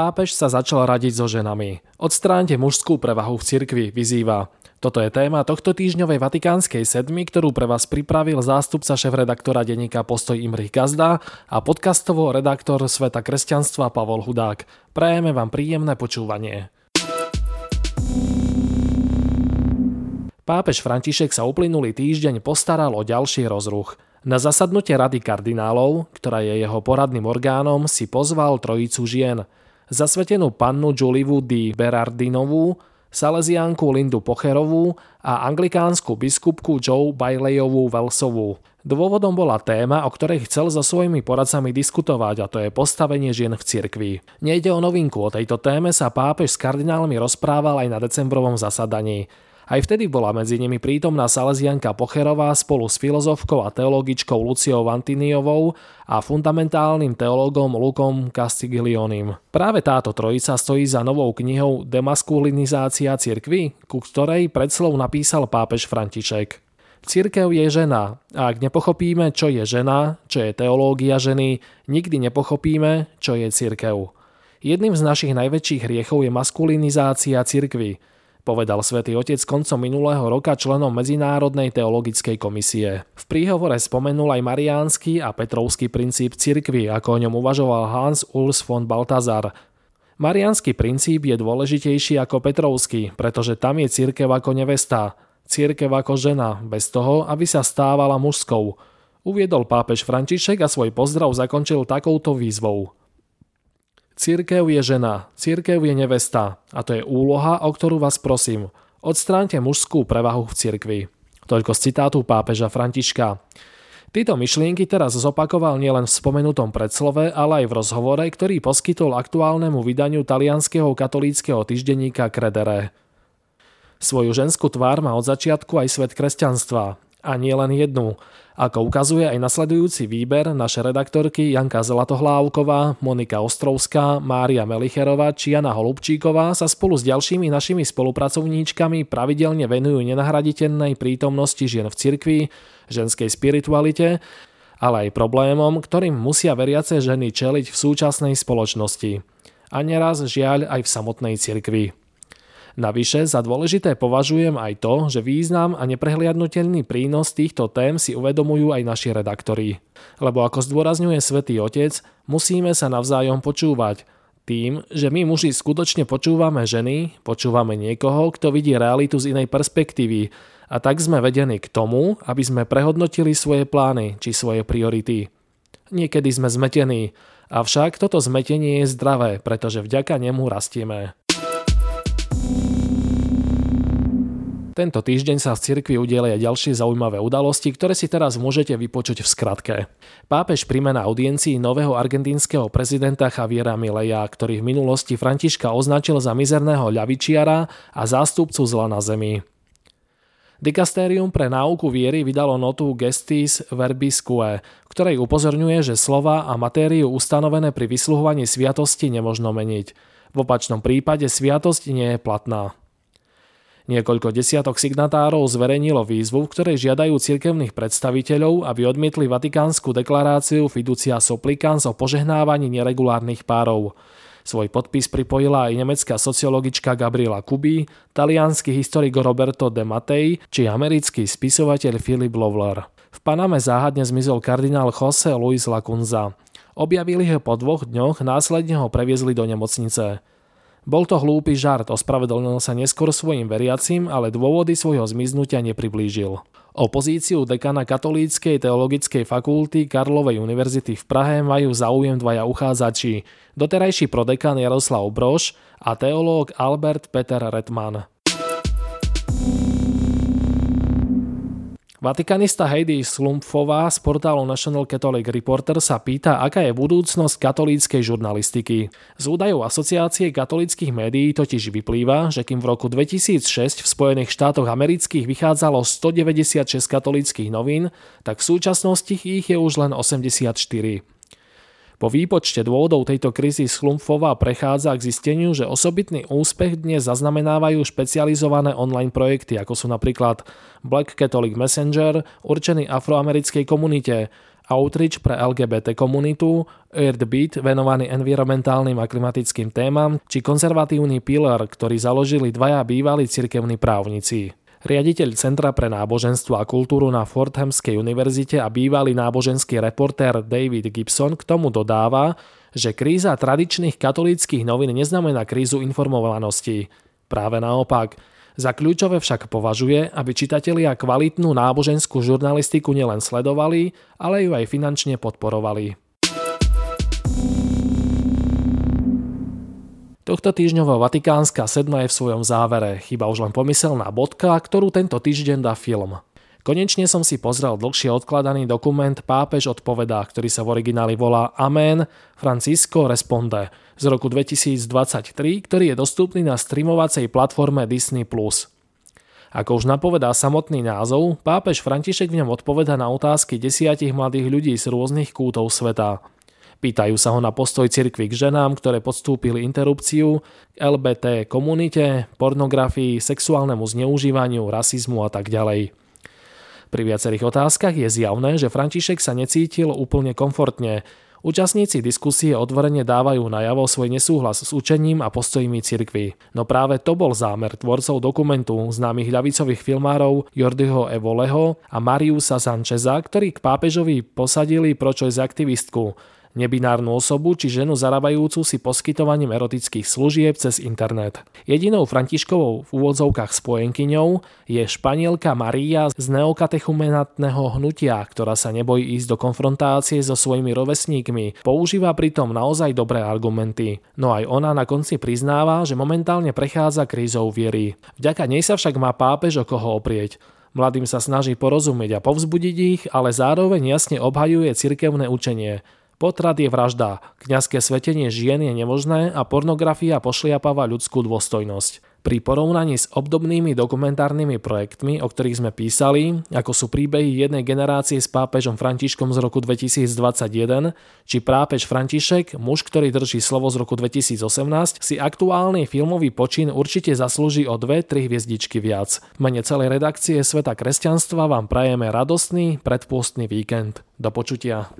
Pápež sa začal radiť so ženami. Odstránte mužskú prevahu v cirkvi, vyzýva. Toto je téma tohto týždňovej Vatikánskej sedmi, ktorú pre vás pripravil zástupca šéf-redaktora denníka Postoj Imrich Gazda a podcastovo redaktor Sveta kresťanstva Pavol Hudák. Prajeme vám príjemné počúvanie. Pápež František sa uplynulý týždeň postaral o ďalší rozruch. Na zasadnutie Rady kardinálov, ktorá je jeho poradným orgánom, si pozval trojicu žien. Zasvetenú pannu Julivu di Berardinovú, Salesiánku Lindu Pocherovú a anglikánsku biskupku Joe Baileyovú Velsovú. Dôvodom bola téma, o ktorej chcel so svojimi poradcami diskutovať a to je postavenie žien v cirkvi. Nejde o novinku, o tejto téme sa pápež s kardinálmi rozprával aj na decembrovom zasadaní. Aj vtedy bola medzi nimi prítomná Salesianka Pocherová spolu s filozofkou a teologičkou Luciou Vantiniovou a fundamentálnym teológom Lukom Castiglionim. Práve táto trojica stojí za novou knihou Demaskulinizácia cirkvy, ku ktorej predslov napísal pápež František. Cirkev je žena a ak nepochopíme, čo je žena, čo je teológia ženy, nikdy nepochopíme, čo je cirkev. Jedným z našich najväčších hriechov je maskulinizácia cirkvy, povedal svätý Otec koncom minulého roka členom Medzinárodnej teologickej komisie. V príhovore spomenul aj mariánsky a petrovský princíp cirkvy, ako o ňom uvažoval Hans Urs von Baltazar. Mariánsky princíp je dôležitejší ako Petrovský, pretože tam je cirkev ako nevesta, cirkev ako žena, bez toho, aby sa stávala mužskou. Uviedol pápež František a svoj pozdrav zakončil takouto výzvou. Církev je žena, církev je nevesta a to je úloha, o ktorú vás prosím. Odstránte mužskú prevahu v cirkvi. Toľko z citátu pápeža Františka. Tieto myšlienky teraz zopakoval nielen v spomenutom predslove, ale aj v rozhovore, ktorý poskytol aktuálnemu vydaniu talianského katolíckého týždenníka Credere. Svoju ženskú tvár má od začiatku aj svet kresťanstva. A nie len jednu. Ako ukazuje aj nasledujúci výber, naše redaktorky Janka Zlatohlávková, Monika Ostrovská, Mária Melicherová či Jana Holubčíková sa spolu s ďalšími našimi spolupracovníčkami pravidelne venujú nenahraditeľnej prítomnosti žien v cirkvi, ženskej spiritualite, ale aj problémom, ktorým musia veriace ženy čeliť v súčasnej spoločnosti. A neraz žiaľ aj v samotnej cirkvi. Navyše za dôležité považujem aj to, že význam a neprehliadnutelný prínos týchto tém si uvedomujú aj naši redaktori. Lebo ako zdôrazňuje svätý Otec, musíme sa navzájom počúvať. Tým, že my muži skutočne počúvame ženy, počúvame niekoho, kto vidí realitu z inej perspektívy a tak sme vedení k tomu, aby sme prehodnotili svoje plány či svoje priority. Niekedy sme zmetení, avšak toto zmetenie je zdravé, pretože vďaka nemu rastieme. Tento týždeň sa v cirkvi udelia ďalšie zaujímavé udalosti, ktoré si teraz môžete vypočuť v skratke. Pápež príjme na audiencii nového argentínskeho prezidenta Javiera Mileja, ktorý v minulosti Františka označil za mizerného ľavičiara a zástupcu zla na zemi. Dikastérium pre náuku viery vydalo notu Gestis Verbisque, ktorej upozorňuje, že slova a matériu ustanovené pri vysluhovaní sviatosti nemožno meniť. V opačnom prípade sviatosť nie je platná. Niekoľko desiatok signatárov zverejnilo výzvu, v ktorej žiadajú cirkevných predstaviteľov, aby odmietli Vatikánsku deklaráciu Fiducia Supplicans o požehnávaní neregulárnych párov. Svoj podpis pripojila aj nemecká sociologička Gabriela Kuby, talianský historik Roberto de Matei či americký spisovateľ Philip Lovler. V Paname záhadne zmizol kardinál Jose Luis Lacunza. Objavili ho po dvoch dňoch, následne ho previezli do nemocnice. Bol to hlúpy žart, ospravedlnil sa neskôr svojim veriacim, ale dôvody svojho zmiznutia nepriblížil. O pozíciu dekana Katolíckej teologickej fakulty Karlovej univerzity v Prahe majú záujem dvaja uchádzači, doterajší prodekan Jaroslav Broš a teológ Albert Peter Redman. Vatikanista Heidi Slumpfová z portálu National Catholic Reporter sa pýta, aká je budúcnosť katolíckej žurnalistiky. Z údajov Asociácie katolických médií totiž vyplýva, že kým v roku 2006 v Spojených štátoch amerických vychádzalo 196 katolíckých novín, tak v súčasnosti ich je už len 84. Po výpočte dôvodov tejto krízy Schlumpfová prechádza k zisteniu, že osobitný úspech dnes zaznamenávajú špecializované online projekty, ako sú napríklad Black Catholic Messenger, určený afroamerickej komunite, Outreach pre LGBT komunitu, Earthbeat venovaný environmentálnym a klimatickým témam, či konzervatívny Pillar, ktorý založili dvaja bývalí cirkevní právnici. Riaditeľ Centra pre náboženstvo a kultúru na Fordhamskej univerzite a bývalý náboženský reportér David Gibson k tomu dodáva, že kríza tradičných katolíckých novín neznamená krízu informovanosti. Práve naopak, za kľúčové však považuje, aby čitatelia kvalitnú náboženskú žurnalistiku nielen sledovali, ale ju aj finančne podporovali. Tohto týždňová Vatikánska sedma je v svojom závere, chyba už len pomyselná bodka, ktorú tento týždeň dá film. Konečne som si pozrel dlhšie odkladaný dokument Pápež odpovedá, ktorý sa v origináli volá Amen Francisco Responde z roku 2023, ktorý je dostupný na streamovacej platforme Disney+. Ako už napovedá samotný názov, pápež František v ňom odpoveda na otázky desiatich mladých ľudí z rôznych kútov sveta. Pýtajú sa ho na postoj cirkvy k ženám, ktoré podstúpili interrupciu, LBT komunite, pornografii, sexuálnemu zneužívaniu, rasizmu a tak ďalej. Pri viacerých otázkach je zjavné, že František sa necítil úplne komfortne. Účastníci diskusie otvorene dávajú najavo svoj nesúhlas s učením a postojmi cirkvy. No práve to bol zámer tvorcov dokumentu známych ľavicových filmárov Jordiho Evoleho a Mariusa Sancheza, ktorí k pápežovi posadili pročoj aktivistku nebinárnu osobu či ženu zarábajúcu si poskytovaním erotických služieb cez internet. Jedinou Františkovou v úvodzovkách spojenkyňou je španielka Maria z neokatechumenatného hnutia, ktorá sa nebojí ísť do konfrontácie so svojimi rovesníkmi, používa pritom naozaj dobré argumenty. No aj ona na konci priznáva, že momentálne prechádza krízou viery. Vďaka nej sa však má pápež o koho oprieť. Mladým sa snaží porozumieť a povzbudiť ich, ale zároveň jasne obhajuje cirkevné učenie. Potrat je vražda, kňazské svetenie žien je nemožné a pornografia pošliapáva ľudskú dôstojnosť. Pri porovnaní s obdobnými dokumentárnymi projektmi, o ktorých sme písali, ako sú príbehy jednej generácie s pápežom Františkom z roku 2021, či prápež František, muž, ktorý drží slovo z roku 2018, si aktuálny filmový počin určite zaslúži o 2-3 hviezdičky viac. V mene celej redakcie Sveta kresťanstva vám prajeme radostný predpôstny víkend. Do počutia.